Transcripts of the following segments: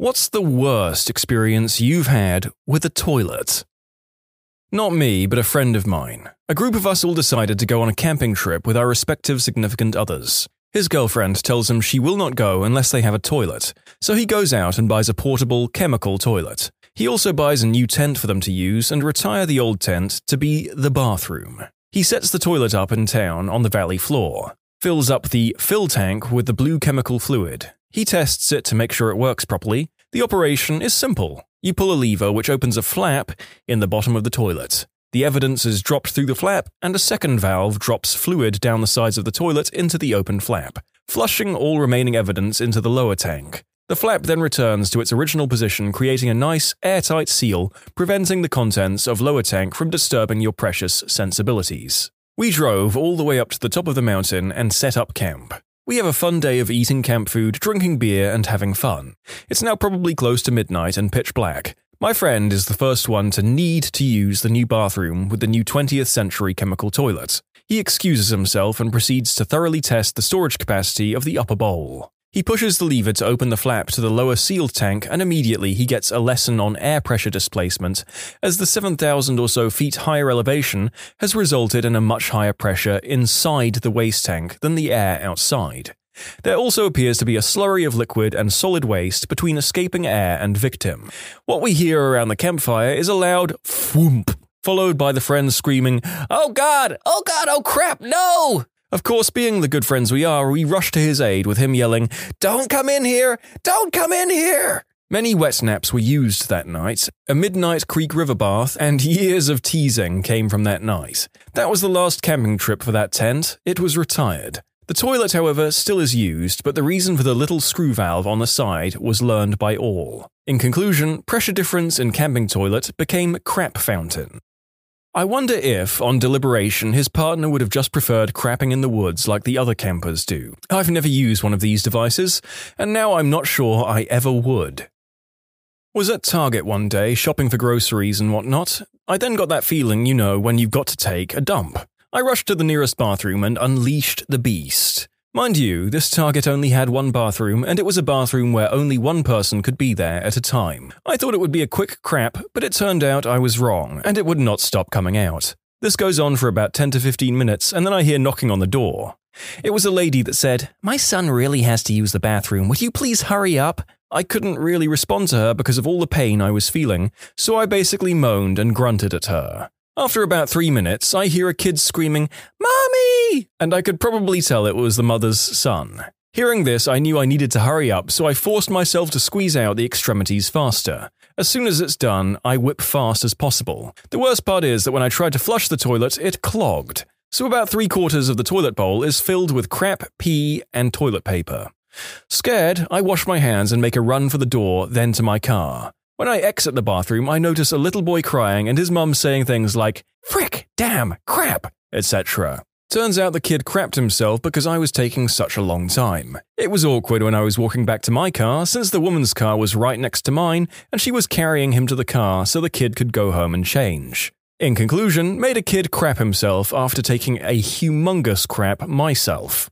What's the worst experience you've had with a toilet? Not me, but a friend of mine. A group of us all decided to go on a camping trip with our respective significant others. His girlfriend tells him she will not go unless they have a toilet, so he goes out and buys a portable, chemical toilet. He also buys a new tent for them to use and retire the old tent to be the bathroom. He sets the toilet up in town on the valley floor, fills up the fill tank with the blue chemical fluid. He tests it to make sure it works properly. The operation is simple. You pull a lever which opens a flap in the bottom of the toilet. The evidence is dropped through the flap, and a second valve drops fluid down the sides of the toilet into the open flap, flushing all remaining evidence into the lower tank. The flap then returns to its original position, creating a nice, airtight seal, preventing the contents of lower tank from disturbing your precious sensibilities. We drove all the way up to the top of the mountain and set up camp. We have a fun day of eating camp food, drinking beer, and having fun. It's now probably close to midnight and pitch black. My friend is the first one to need to use the new bathroom with the new 20th century chemical toilet. He excuses himself and proceeds to thoroughly test the storage capacity of the upper bowl. He pushes the lever to open the flap to the lower sealed tank, and immediately he gets a lesson on air pressure displacement, as the 7,000 or so feet higher elevation has resulted in a much higher pressure inside the waste tank than the air outside. There also appears to be a slurry of liquid and solid waste between escaping air and victim. What we hear around the campfire is a loud thwomp, followed by the friends screaming, Oh God! Oh God! Oh crap! No! Of course, being the good friends we are, we rush to his aid with him yelling, Don't come in here! Don't come in here! Many wet naps were used that night. A midnight Creek River bath and years of teasing came from that night. That was the last camping trip for that tent. It was retired. The toilet, however, still is used, but the reason for the little screw valve on the side was learned by all. In conclusion, pressure difference in camping toilet became crap fountain. I wonder if, on deliberation, his partner would have just preferred crapping in the woods like the other campers do. I've never used one of these devices, and now I'm not sure I ever would. Was at Target one day shopping for groceries and whatnot. I then got that feeling, you know, when you've got to take a dump. I rushed to the nearest bathroom and unleashed the beast. Mind you, this Target only had one bathroom, and it was a bathroom where only one person could be there at a time. I thought it would be a quick crap, but it turned out I was wrong, and it would not stop coming out. This goes on for about 10 to 15 minutes, and then I hear knocking on the door. It was a lady that said, My son really has to use the bathroom. Would you please hurry up? I couldn't really respond to her because of all the pain I was feeling, so I basically moaned and grunted at her. After about three minutes, I hear a kid screaming, Mommy! And I could probably tell it was the mother's son. Hearing this, I knew I needed to hurry up, so I forced myself to squeeze out the extremities faster. As soon as it's done, I whip fast as possible. The worst part is that when I tried to flush the toilet, it clogged. So about three quarters of the toilet bowl is filled with crap, pee, and toilet paper. Scared, I wash my hands and make a run for the door, then to my car. When I exit the bathroom, I notice a little boy crying and his mum saying things like, frick, damn, crap, etc. Turns out the kid crapped himself because I was taking such a long time. It was awkward when I was walking back to my car since the woman's car was right next to mine and she was carrying him to the car so the kid could go home and change. In conclusion, made a kid crap himself after taking a humongous crap myself.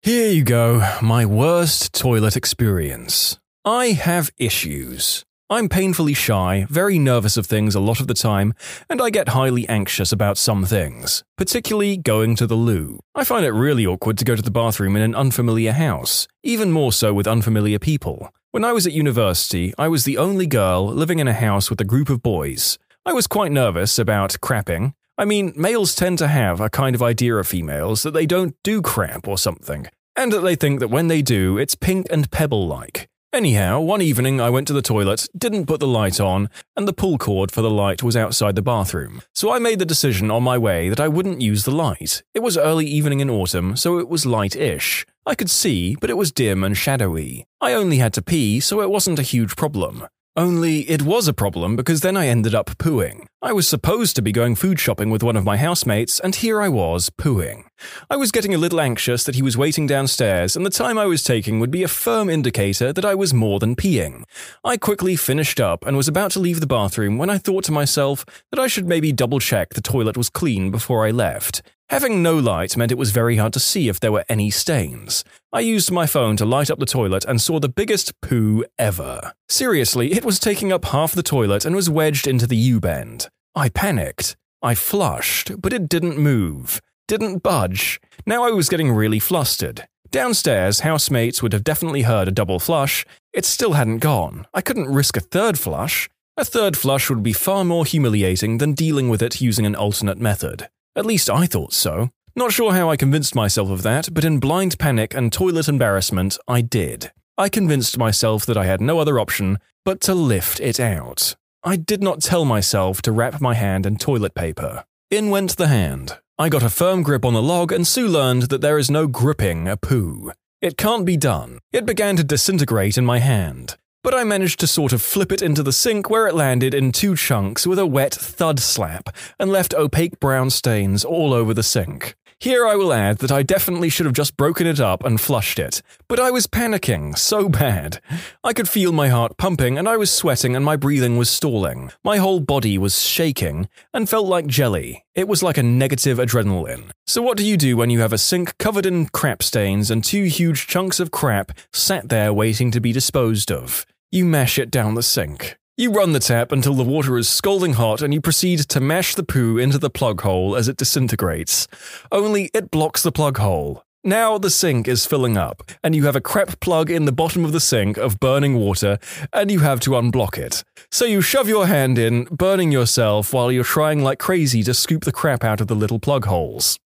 Here you go, my worst toilet experience. I have issues. I'm painfully shy, very nervous of things a lot of the time, and I get highly anxious about some things, particularly going to the loo. I find it really awkward to go to the bathroom in an unfamiliar house, even more so with unfamiliar people. When I was at university, I was the only girl living in a house with a group of boys. I was quite nervous about crapping. I mean, males tend to have a kind of idea of females that they don't do crap or something, and that they think that when they do, it's pink and pebble like. Anyhow, one evening I went to the toilet, didn't put the light on, and the pull cord for the light was outside the bathroom. So I made the decision on my way that I wouldn't use the light. It was early evening in autumn, so it was light ish. I could see, but it was dim and shadowy. I only had to pee, so it wasn't a huge problem. Only it was a problem because then I ended up pooing. I was supposed to be going food shopping with one of my housemates, and here I was, pooing. I was getting a little anxious that he was waiting downstairs, and the time I was taking would be a firm indicator that I was more than peeing. I quickly finished up and was about to leave the bathroom when I thought to myself that I should maybe double check the toilet was clean before I left. Having no light meant it was very hard to see if there were any stains. I used my phone to light up the toilet and saw the biggest poo ever. Seriously, it was taking up half the toilet and was wedged into the U bend. I panicked. I flushed, but it didn't move, didn't budge. Now I was getting really flustered. Downstairs, housemates would have definitely heard a double flush. It still hadn't gone. I couldn't risk a third flush. A third flush would be far more humiliating than dealing with it using an alternate method. At least I thought so. Not sure how I convinced myself of that, but in blind panic and toilet embarrassment, I did. I convinced myself that I had no other option but to lift it out. I did not tell myself to wrap my hand in toilet paper. In went the hand. I got a firm grip on the log, and Sue learned that there is no gripping a poo. It can't be done. It began to disintegrate in my hand but I managed to sort of flip it into the sink where it landed in two chunks with a wet thud slap and left opaque brown stains all over the sink. Here I will add that I definitely should have just broken it up and flushed it, but I was panicking so bad. I could feel my heart pumping and I was sweating and my breathing was stalling. My whole body was shaking and felt like jelly. It was like a negative adrenaline. So, what do you do when you have a sink covered in crap stains and two huge chunks of crap sat there waiting to be disposed of? You mash it down the sink. You run the tap until the water is scalding hot and you proceed to mash the poo into the plug hole as it disintegrates. Only it blocks the plug hole. Now the sink is filling up, and you have a crap plug in the bottom of the sink of burning water, and you have to unblock it. So you shove your hand in, burning yourself while you're trying like crazy to scoop the crap out of the little plug holes.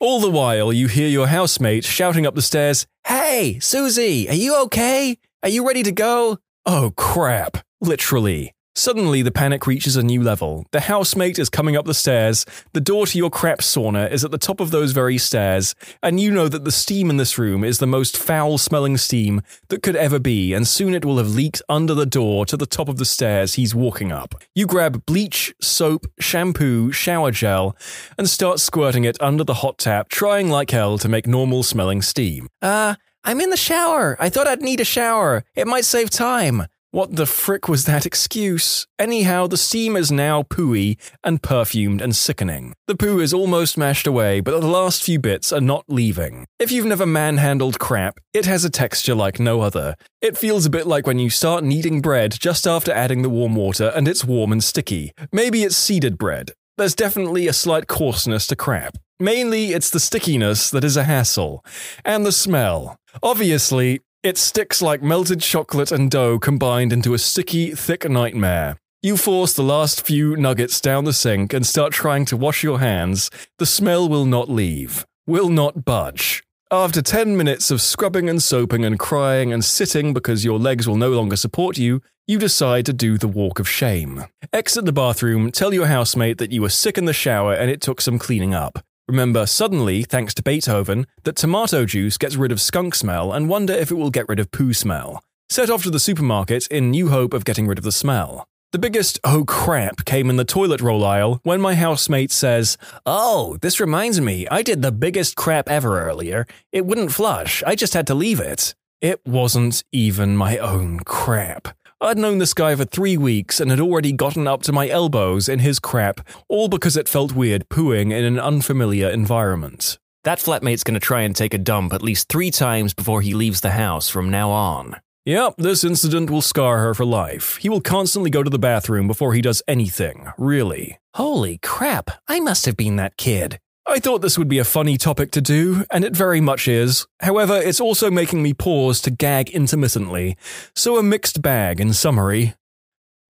All the while, you hear your housemate shouting up the stairs, Hey, Susie, are you okay? Are you ready to go? Oh crap, literally. Suddenly, the panic reaches a new level. The housemate is coming up the stairs, the door to your crap sauna is at the top of those very stairs, and you know that the steam in this room is the most foul smelling steam that could ever be, and soon it will have leaked under the door to the top of the stairs he's walking up. You grab bleach, soap, shampoo, shower gel, and start squirting it under the hot tap, trying like hell to make normal smelling steam. Ah, uh, I'm in the shower. I thought I'd need a shower. It might save time. What the frick was that excuse? Anyhow, the steam is now pooey and perfumed and sickening. The poo is almost mashed away, but the last few bits are not leaving. If you've never manhandled crap, it has a texture like no other. It feels a bit like when you start kneading bread just after adding the warm water and it's warm and sticky. Maybe it's seeded bread. There's definitely a slight coarseness to crap. Mainly, it's the stickiness that is a hassle, and the smell. Obviously, it sticks like melted chocolate and dough combined into a sticky, thick nightmare. You force the last few nuggets down the sink and start trying to wash your hands. The smell will not leave, will not budge. After 10 minutes of scrubbing and soaping and crying and sitting because your legs will no longer support you, you decide to do the walk of shame. Exit the bathroom, tell your housemate that you were sick in the shower and it took some cleaning up. Remember suddenly, thanks to Beethoven, that tomato juice gets rid of skunk smell and wonder if it will get rid of poo smell. Set off to the supermarket in new hope of getting rid of the smell. The biggest oh crap came in the toilet roll aisle when my housemate says, Oh, this reminds me, I did the biggest crap ever earlier. It wouldn't flush, I just had to leave it. It wasn't even my own crap. I'd known this guy for three weeks and had already gotten up to my elbows in his crap, all because it felt weird pooing in an unfamiliar environment. That flatmate's gonna try and take a dump at least three times before he leaves the house from now on. Yep, this incident will scar her for life. He will constantly go to the bathroom before he does anything, really. Holy crap, I must have been that kid. I thought this would be a funny topic to do, and it very much is. However, it's also making me pause to gag intermittently, so a mixed bag in summary.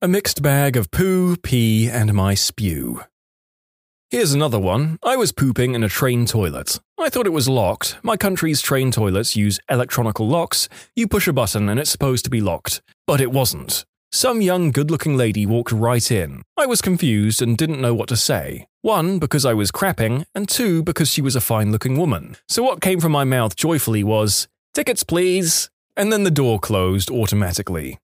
A mixed bag of poo, pee, and my spew. Here's another one. I was pooping in a train toilet. I thought it was locked. My country's train toilets use electronical locks. You push a button and it's supposed to be locked. But it wasn't. Some young, good looking lady walked right in. I was confused and didn't know what to say. One, because I was crapping, and two, because she was a fine looking woman. So what came from my mouth joyfully was, Tickets, please! And then the door closed automatically.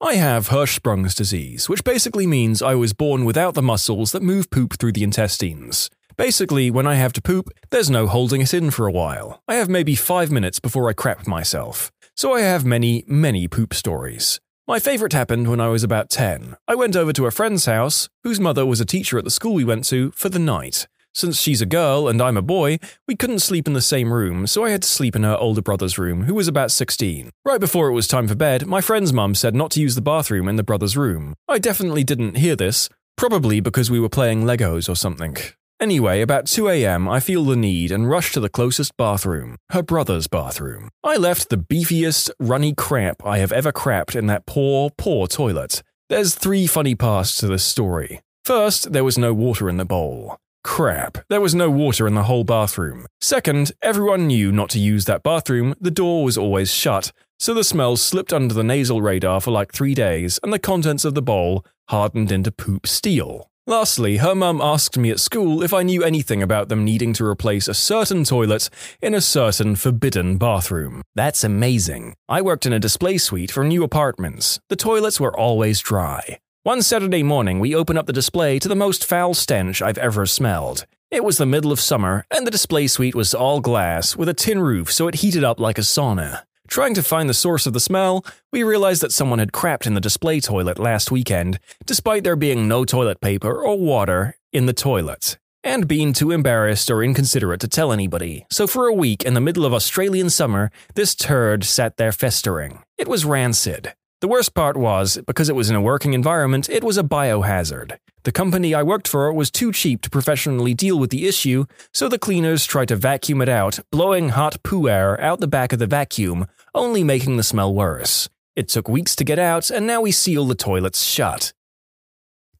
I have Hirschsprung's disease, which basically means I was born without the muscles that move poop through the intestines. Basically, when I have to poop, there's no holding it in for a while. I have maybe five minutes before I crap myself. So I have many, many poop stories. My favourite happened when I was about 10. I went over to a friend's house, whose mother was a teacher at the school we went to, for the night. Since she's a girl and I'm a boy, we couldn't sleep in the same room, so I had to sleep in her older brother's room, who was about 16. Right before it was time for bed, my friend's mum said not to use the bathroom in the brother's room. I definitely didn't hear this, probably because we were playing Legos or something. Anyway, about 2 am, I feel the need and rush to the closest bathroom, her brother's bathroom. I left the beefiest, runny crap I have ever crapped in that poor, poor toilet. There's three funny parts to this story. First, there was no water in the bowl. Crap, there was no water in the whole bathroom. Second, everyone knew not to use that bathroom, the door was always shut, so the smell slipped under the nasal radar for like three days, and the contents of the bowl hardened into poop steel. Lastly, her mum asked me at school if I knew anything about them needing to replace a certain toilet in a certain forbidden bathroom. That's amazing. I worked in a display suite for new apartments. The toilets were always dry. One Saturday morning, we open up the display to the most foul stench I've ever smelled. It was the middle of summer, and the display suite was all glass with a tin roof so it heated up like a sauna. Trying to find the source of the smell, we realized that someone had crapped in the display toilet last weekend, despite there being no toilet paper or water in the toilet, and being too embarrassed or inconsiderate to tell anybody. So for a week in the middle of Australian summer, this turd sat there festering. It was rancid. The worst part was, because it was in a working environment, it was a biohazard. The company I worked for was too cheap to professionally deal with the issue, so the cleaners tried to vacuum it out, blowing hot poo air out the back of the vacuum, only making the smell worse. It took weeks to get out, and now we seal the toilets shut.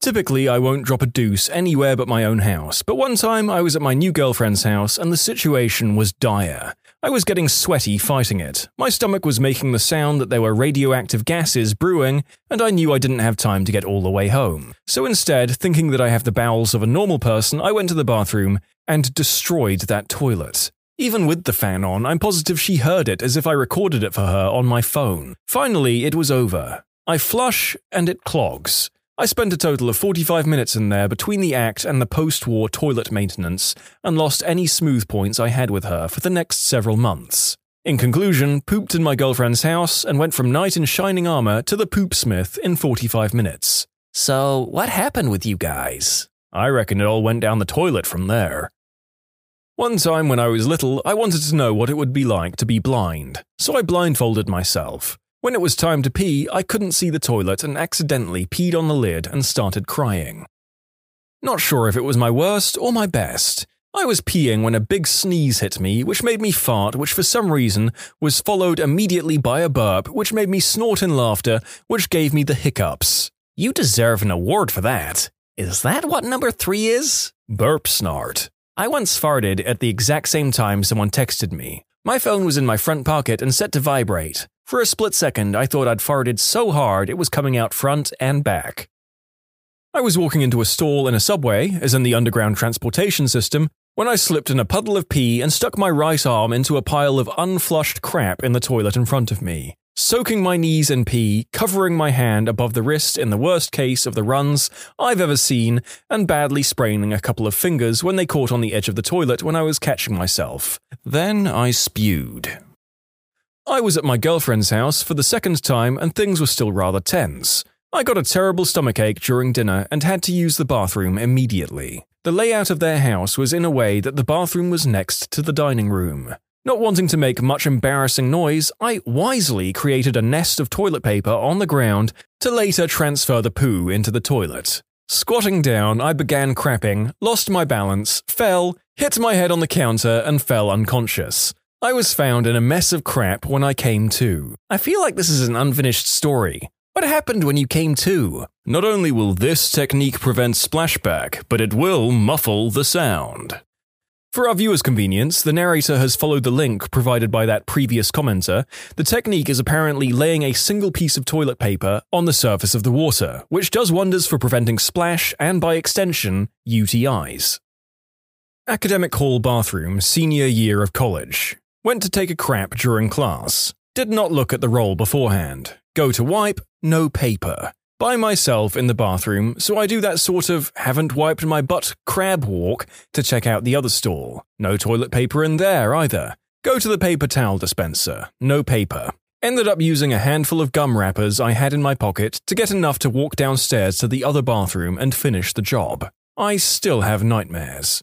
Typically, I won't drop a deuce anywhere but my own house, but one time I was at my new girlfriend's house and the situation was dire. I was getting sweaty fighting it. My stomach was making the sound that there were radioactive gases brewing, and I knew I didn't have time to get all the way home. So instead, thinking that I have the bowels of a normal person, I went to the bathroom and destroyed that toilet. Even with the fan on, I'm positive she heard it as if I recorded it for her on my phone. Finally, it was over. I flush and it clogs. I spent a total of 45 minutes in there between the act and the post war toilet maintenance, and lost any smooth points I had with her for the next several months. In conclusion, pooped in my girlfriend's house and went from knight in shining armor to the poopsmith in 45 minutes. So, what happened with you guys? I reckon it all went down the toilet from there. One time when I was little, I wanted to know what it would be like to be blind, so I blindfolded myself. When it was time to pee, I couldn't see the toilet and accidentally peed on the lid and started crying. Not sure if it was my worst or my best. I was peeing when a big sneeze hit me, which made me fart, which for some reason was followed immediately by a burp, which made me snort in laughter, which gave me the hiccups. You deserve an award for that. Is that what number three is? Burp snort. I once farted at the exact same time someone texted me. My phone was in my front pocket and set to vibrate. For a split second, I thought I'd farted so hard it was coming out front and back. I was walking into a stall in a subway, as in the underground transportation system, when I slipped in a puddle of pee and stuck my right arm into a pile of unflushed crap in the toilet in front of me, soaking my knees in pee, covering my hand above the wrist in the worst case of the runs I've ever seen, and badly spraining a couple of fingers when they caught on the edge of the toilet when I was catching myself. Then I spewed. I was at my girlfriend's house for the second time and things were still rather tense. I got a terrible stomachache during dinner and had to use the bathroom immediately. The layout of their house was in a way that the bathroom was next to the dining room. Not wanting to make much embarrassing noise, I wisely created a nest of toilet paper on the ground to later transfer the poo into the toilet. Squatting down, I began crapping, lost my balance, fell, hit my head on the counter, and fell unconscious. I was found in a mess of crap when I came to. I feel like this is an unfinished story. What happened when you came to? Not only will this technique prevent splashback, but it will muffle the sound. For our viewers' convenience, the narrator has followed the link provided by that previous commenter. The technique is apparently laying a single piece of toilet paper on the surface of the water, which does wonders for preventing splash and, by extension, UTIs. Academic Hall Bathroom, Senior Year of College. Went to take a crap during class. Did not look at the roll beforehand. Go to wipe, no paper. By myself in the bathroom, so I do that sort of haven't wiped my butt crab walk to check out the other stall. No toilet paper in there either. Go to the paper towel dispenser. No paper. Ended up using a handful of gum wrappers I had in my pocket to get enough to walk downstairs to the other bathroom and finish the job. I still have nightmares.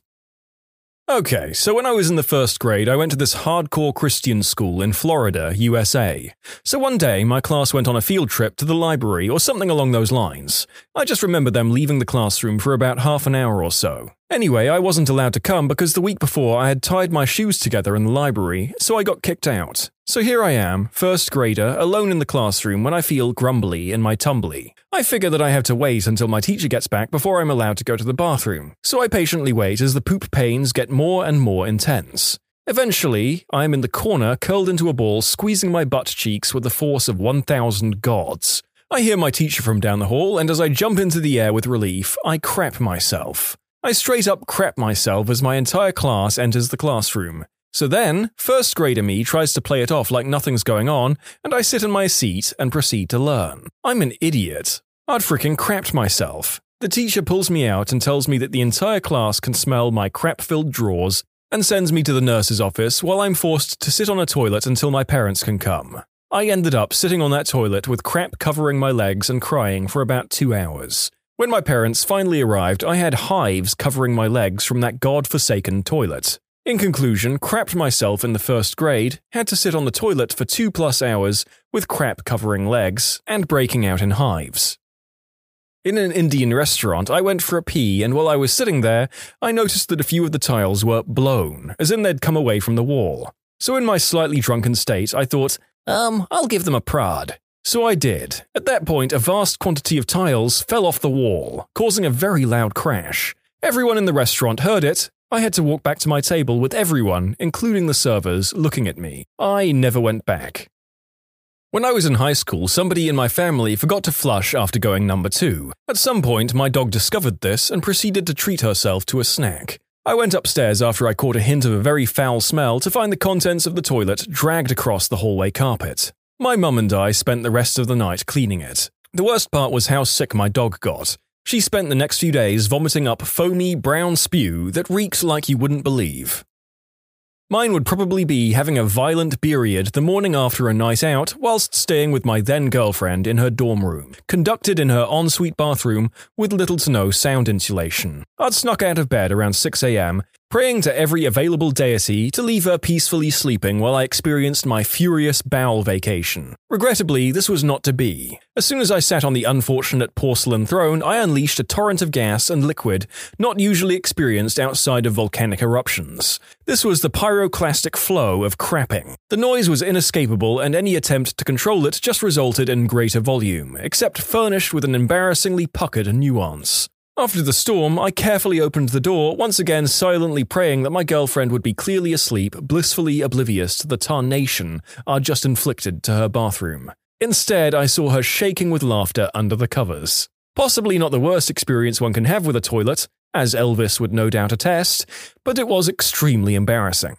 Okay, so when I was in the first grade, I went to this hardcore Christian school in Florida, USA. So one day, my class went on a field trip to the library or something along those lines. I just remember them leaving the classroom for about half an hour or so. Anyway, I wasn't allowed to come because the week before I had tied my shoes together in the library, so I got kicked out. So here I am, first grader, alone in the classroom when I feel grumbly in my tumbly. I figure that I have to wait until my teacher gets back before I'm allowed to go to the bathroom, so I patiently wait as the poop pains get more and more intense. Eventually, I am in the corner, curled into a ball, squeezing my butt cheeks with the force of 1,000 gods. I hear my teacher from down the hall, and as I jump into the air with relief, I crap myself. I straight up crap myself as my entire class enters the classroom. So then, first grader me tries to play it off like nothing's going on, and I sit in my seat and proceed to learn. I'm an idiot. I'd freaking crapped myself. The teacher pulls me out and tells me that the entire class can smell my crap filled drawers and sends me to the nurse's office while I'm forced to sit on a toilet until my parents can come. I ended up sitting on that toilet with crap covering my legs and crying for about two hours. When my parents finally arrived, I had hives covering my legs from that god-forsaken toilet. In conclusion, crapped myself in the first grade, had to sit on the toilet for two plus hours with crap covering legs, and breaking out in hives. In an Indian restaurant, I went for a pee, and while I was sitting there, I noticed that a few of the tiles were blown, as in they'd come away from the wall. So, in my slightly drunken state, I thought, um, I'll give them a prod. So I did. At that point, a vast quantity of tiles fell off the wall, causing a very loud crash. Everyone in the restaurant heard it. I had to walk back to my table with everyone, including the servers, looking at me. I never went back. When I was in high school, somebody in my family forgot to flush after going number two. At some point, my dog discovered this and proceeded to treat herself to a snack. I went upstairs after I caught a hint of a very foul smell to find the contents of the toilet dragged across the hallway carpet. My mum and I spent the rest of the night cleaning it. The worst part was how sick my dog got. She spent the next few days vomiting up foamy brown spew that reeked like you wouldn't believe. Mine would probably be having a violent period the morning after a night out whilst staying with my then girlfriend in her dorm room, conducted in her ensuite bathroom with little to no sound insulation. I'd snuck out of bed around 6am, praying to every available deity to leave her peacefully sleeping while I experienced my furious bowel vacation. Regrettably, this was not to be. As soon as I sat on the unfortunate porcelain throne, I unleashed a torrent of gas and liquid not usually experienced outside of volcanic eruptions. This was the pyroclastic flow of crapping. The noise was inescapable, and any attempt to control it just resulted in greater volume, except furnished with an embarrassingly puckered nuance. After the storm, I carefully opened the door, once again silently praying that my girlfriend would be clearly asleep, blissfully oblivious to the tarnation I'd just inflicted to her bathroom. Instead, I saw her shaking with laughter under the covers. Possibly not the worst experience one can have with a toilet, as Elvis would no doubt attest, but it was extremely embarrassing.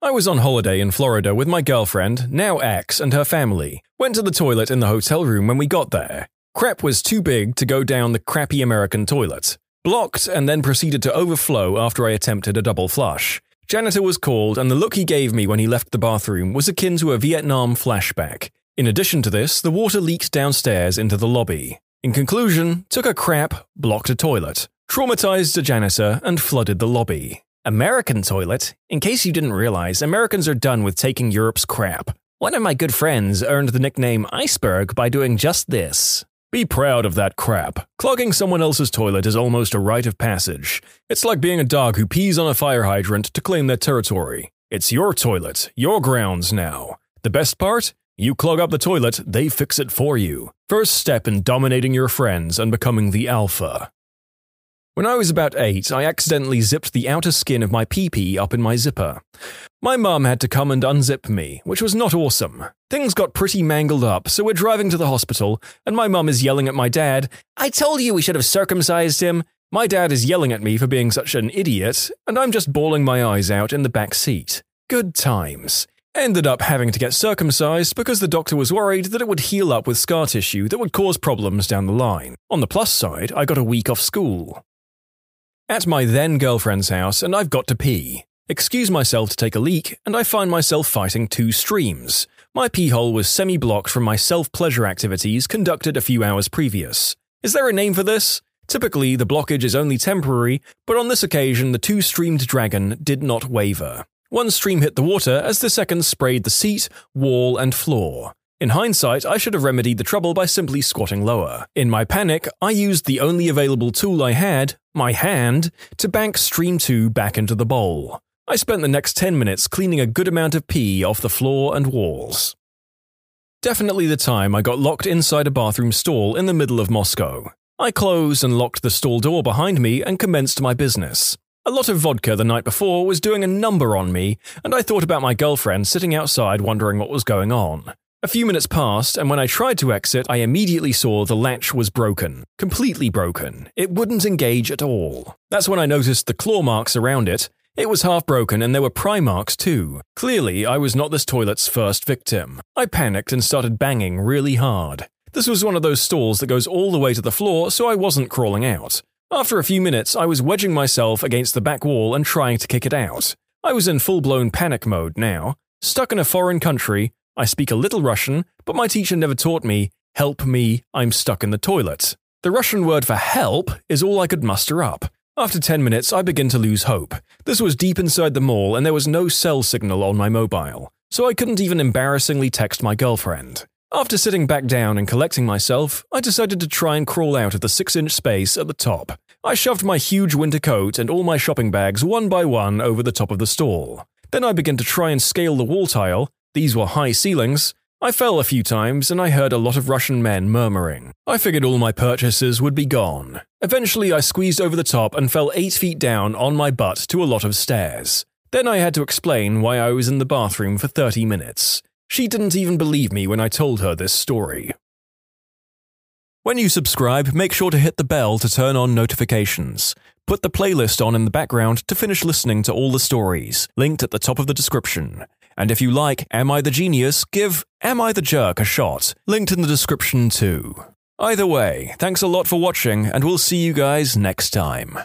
I was on holiday in Florida with my girlfriend, now ex, and her family. Went to the toilet in the hotel room when we got there. Crap was too big to go down the crappy American toilet. Blocked and then proceeded to overflow after I attempted a double flush. Janitor was called, and the look he gave me when he left the bathroom was akin to a Vietnam flashback. In addition to this, the water leaked downstairs into the lobby. In conclusion, took a crap, blocked a toilet, traumatized a janitor, and flooded the lobby. American toilet? In case you didn't realize, Americans are done with taking Europe's crap. One of my good friends earned the nickname Iceberg by doing just this. Be proud of that crap. Clogging someone else's toilet is almost a rite of passage. It's like being a dog who pees on a fire hydrant to claim their territory. It's your toilet, your grounds now. The best part? You clog up the toilet, they fix it for you. First step in dominating your friends and becoming the alpha. When I was about eight, I accidentally zipped the outer skin of my peepee up in my zipper. My mum had to come and unzip me, which was not awesome. Things got pretty mangled up, so we're driving to the hospital, and my mum is yelling at my dad, I told you we should have circumcised him. My dad is yelling at me for being such an idiot, and I'm just bawling my eyes out in the back seat. Good times. ended up having to get circumcised because the doctor was worried that it would heal up with scar tissue that would cause problems down the line. On the plus side, I got a week off school. At my then girlfriend's house, and I've got to pee. Excuse myself to take a leak, and I find myself fighting two streams. My pee hole was semi blocked from my self pleasure activities conducted a few hours previous. Is there a name for this? Typically, the blockage is only temporary, but on this occasion, the two streamed dragon did not waver. One stream hit the water as the second sprayed the seat, wall, and floor. In hindsight, I should have remedied the trouble by simply squatting lower. In my panic, I used the only available tool I had, my hand, to bank Stream 2 back into the bowl. I spent the next 10 minutes cleaning a good amount of pee off the floor and walls. Definitely the time I got locked inside a bathroom stall in the middle of Moscow. I closed and locked the stall door behind me and commenced my business. A lot of vodka the night before was doing a number on me, and I thought about my girlfriend sitting outside wondering what was going on. A few minutes passed, and when I tried to exit, I immediately saw the latch was broken. Completely broken. It wouldn't engage at all. That's when I noticed the claw marks around it. It was half broken, and there were pry marks too. Clearly, I was not this toilet's first victim. I panicked and started banging really hard. This was one of those stalls that goes all the way to the floor, so I wasn't crawling out. After a few minutes, I was wedging myself against the back wall and trying to kick it out. I was in full blown panic mode now. Stuck in a foreign country, I speak a little Russian, but my teacher never taught me, help me, I'm stuck in the toilet. The Russian word for help is all I could muster up. After 10 minutes, I begin to lose hope. This was deep inside the mall and there was no cell signal on my mobile, so I couldn't even embarrassingly text my girlfriend. After sitting back down and collecting myself, I decided to try and crawl out of the 6 inch space at the top. I shoved my huge winter coat and all my shopping bags one by one over the top of the stall. Then I began to try and scale the wall tile. These were high ceilings. I fell a few times and I heard a lot of Russian men murmuring. I figured all my purchases would be gone. Eventually, I squeezed over the top and fell 8 feet down on my butt to a lot of stairs. Then I had to explain why I was in the bathroom for 30 minutes. She didn't even believe me when I told her this story. When you subscribe, make sure to hit the bell to turn on notifications. Put the playlist on in the background to finish listening to all the stories, linked at the top of the description. And if you like Am I the Genius, give Am I the Jerk a shot, linked in the description too. Either way, thanks a lot for watching, and we'll see you guys next time.